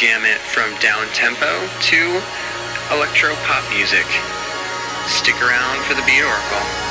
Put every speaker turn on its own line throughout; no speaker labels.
gamut from down tempo to electro pop music. Stick around for the Beat Oracle.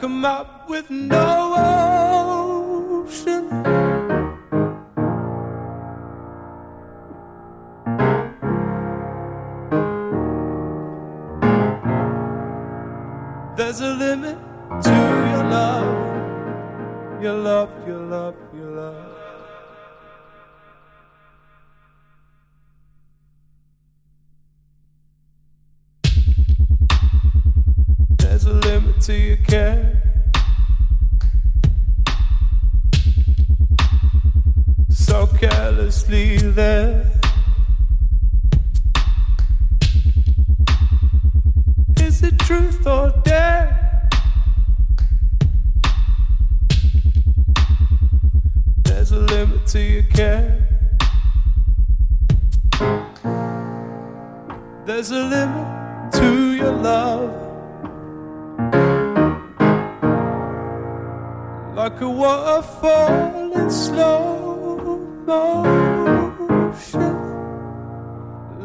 come up with
no sleep there. Is it truth or dare? There's a limit to your care. There's a limit to your love. Like a waterfall.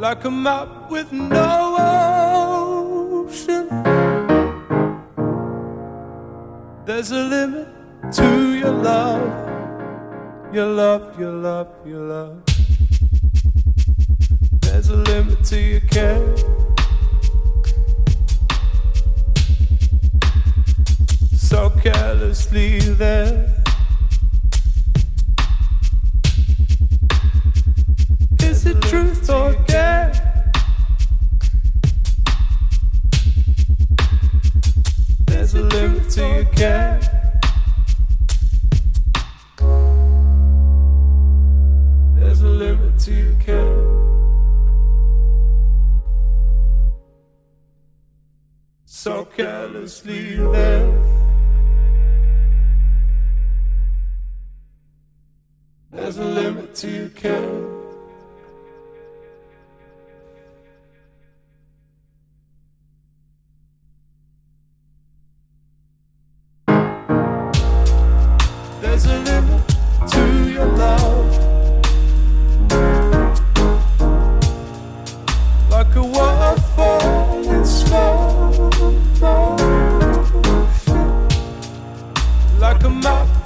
like a map with no ocean. There's a limit to your love, your love, your love, your love. There's a limit to your care. So carelessly there.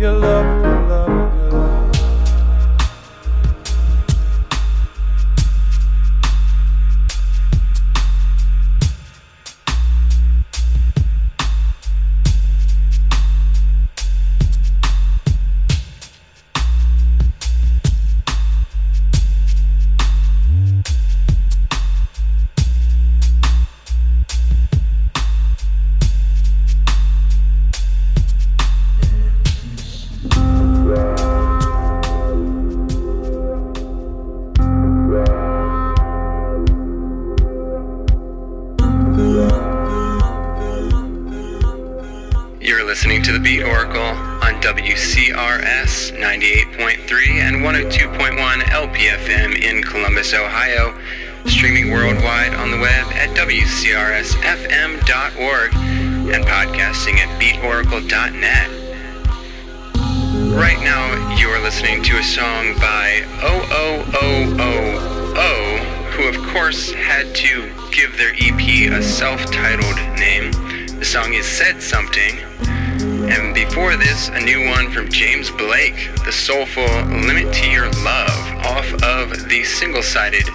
your love.
Soulful Limit to Your Love off of the single sided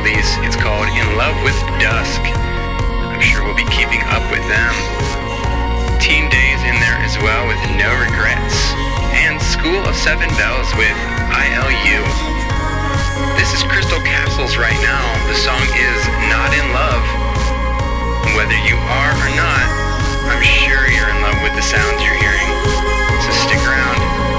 release. It's called In Love with Dusk. I'm sure we'll be keeping up with them. Teen Daze in there as well with No Regrets. And School of Seven Bells with ILU. This
is Crystal Castles right now. The
song is
Not in Love. Whether you are or not, I'm sure you're in love with the sounds you're hearing. So stick around.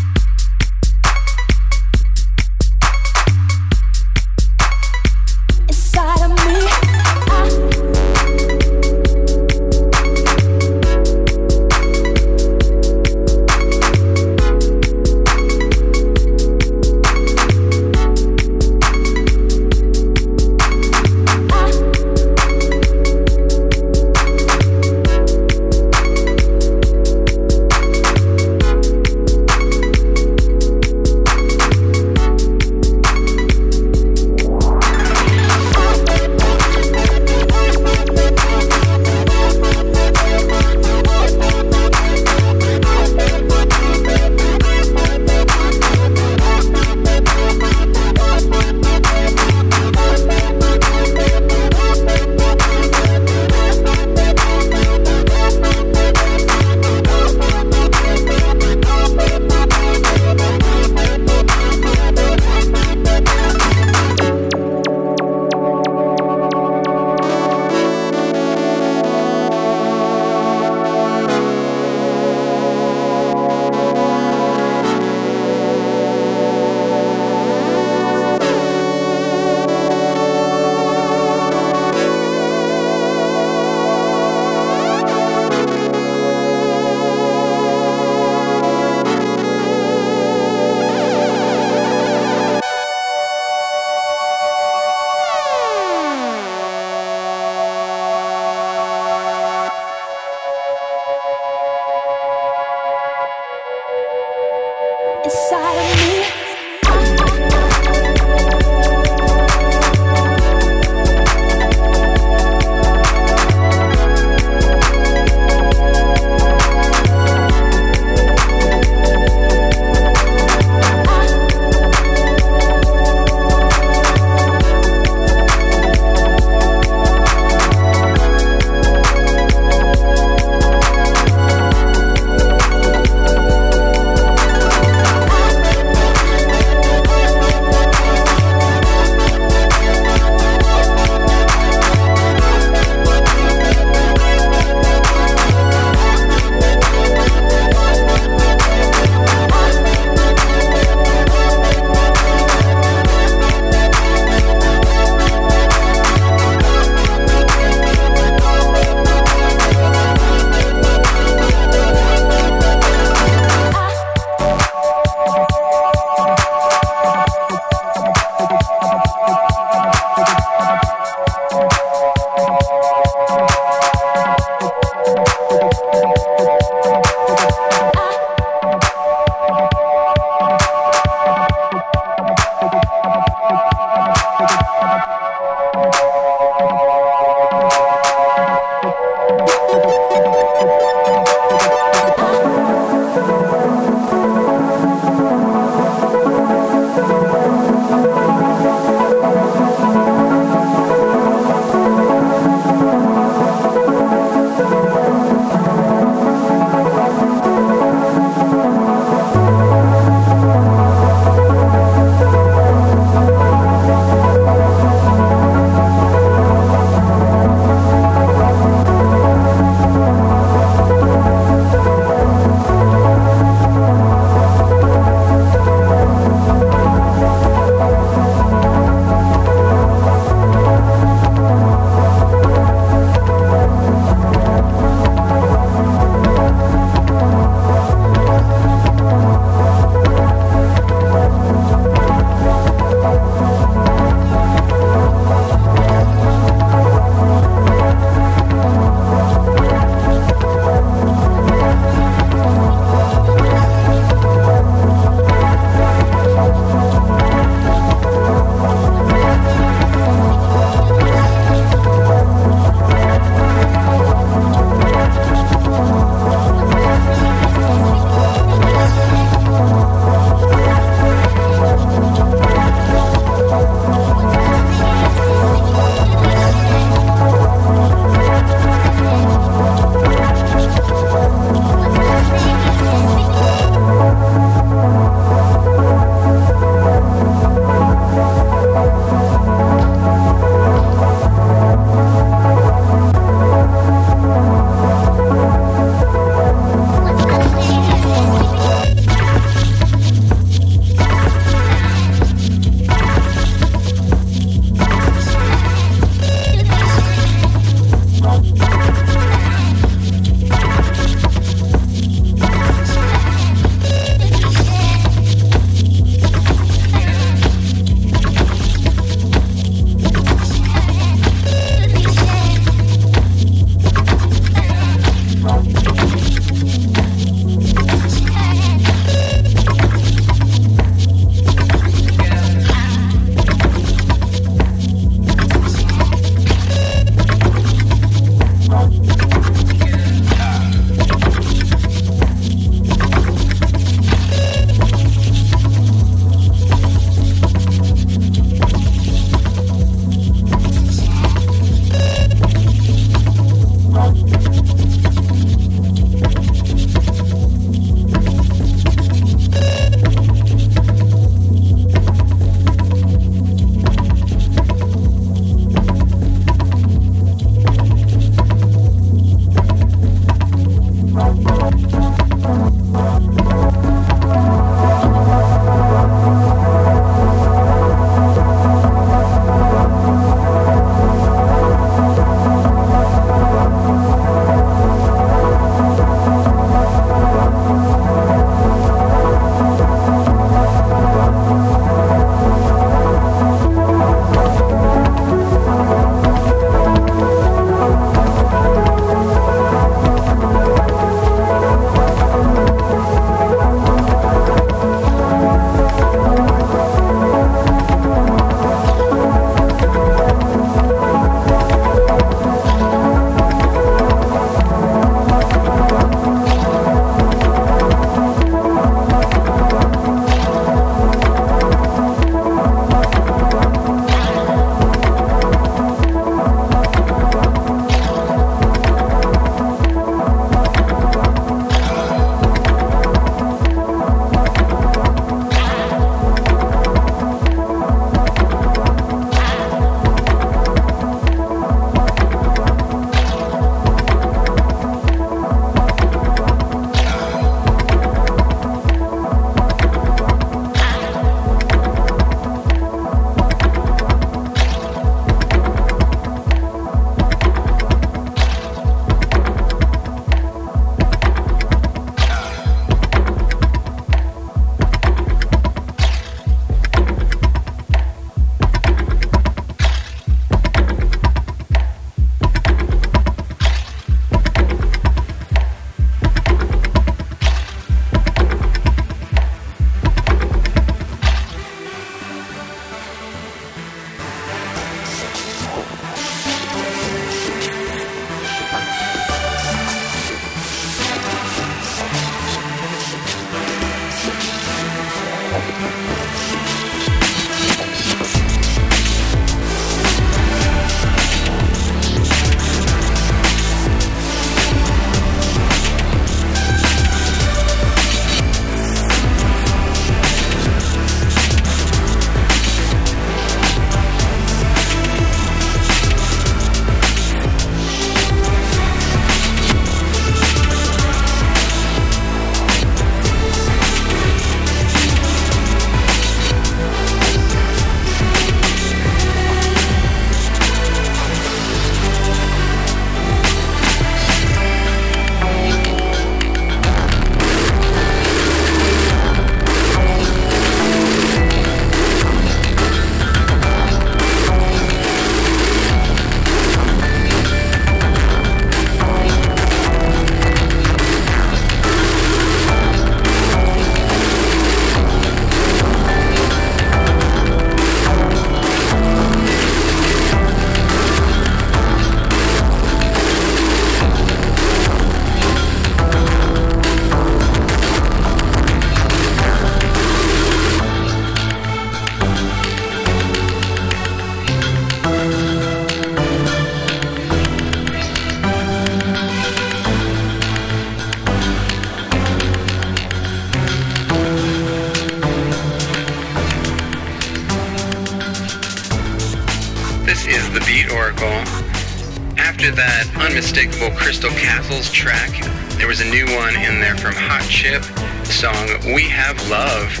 Unmistakable Crystal Castles track, there was a new one in there from Hot Chip, the song We Have Love.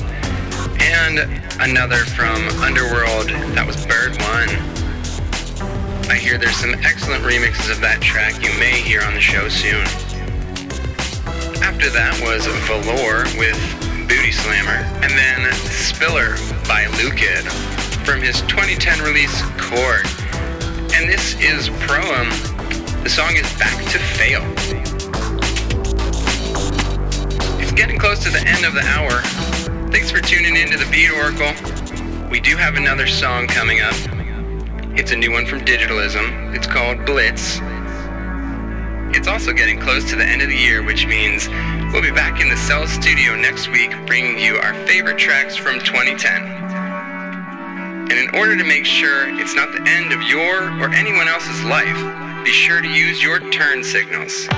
And another from Underworld, that was Bird One. I hear there's some excellent remixes of that track you may hear on the show soon. After that was Valor with Booty Slammer, and then Spiller by Lukid from his 2010 release Chord. And this is Proem. The song is Back to Fail. It's getting close to the end of the hour. Thanks for tuning in to the Beat Oracle. We do have another song coming up. It's a new one from Digitalism. It's called Blitz. It's also getting close to the end of the year, which means we'll be back in the Cell Studio next week bringing you our favorite tracks from 2010. And in order to make sure it's not the end of your or anyone else's life, be sure to use your turn signals.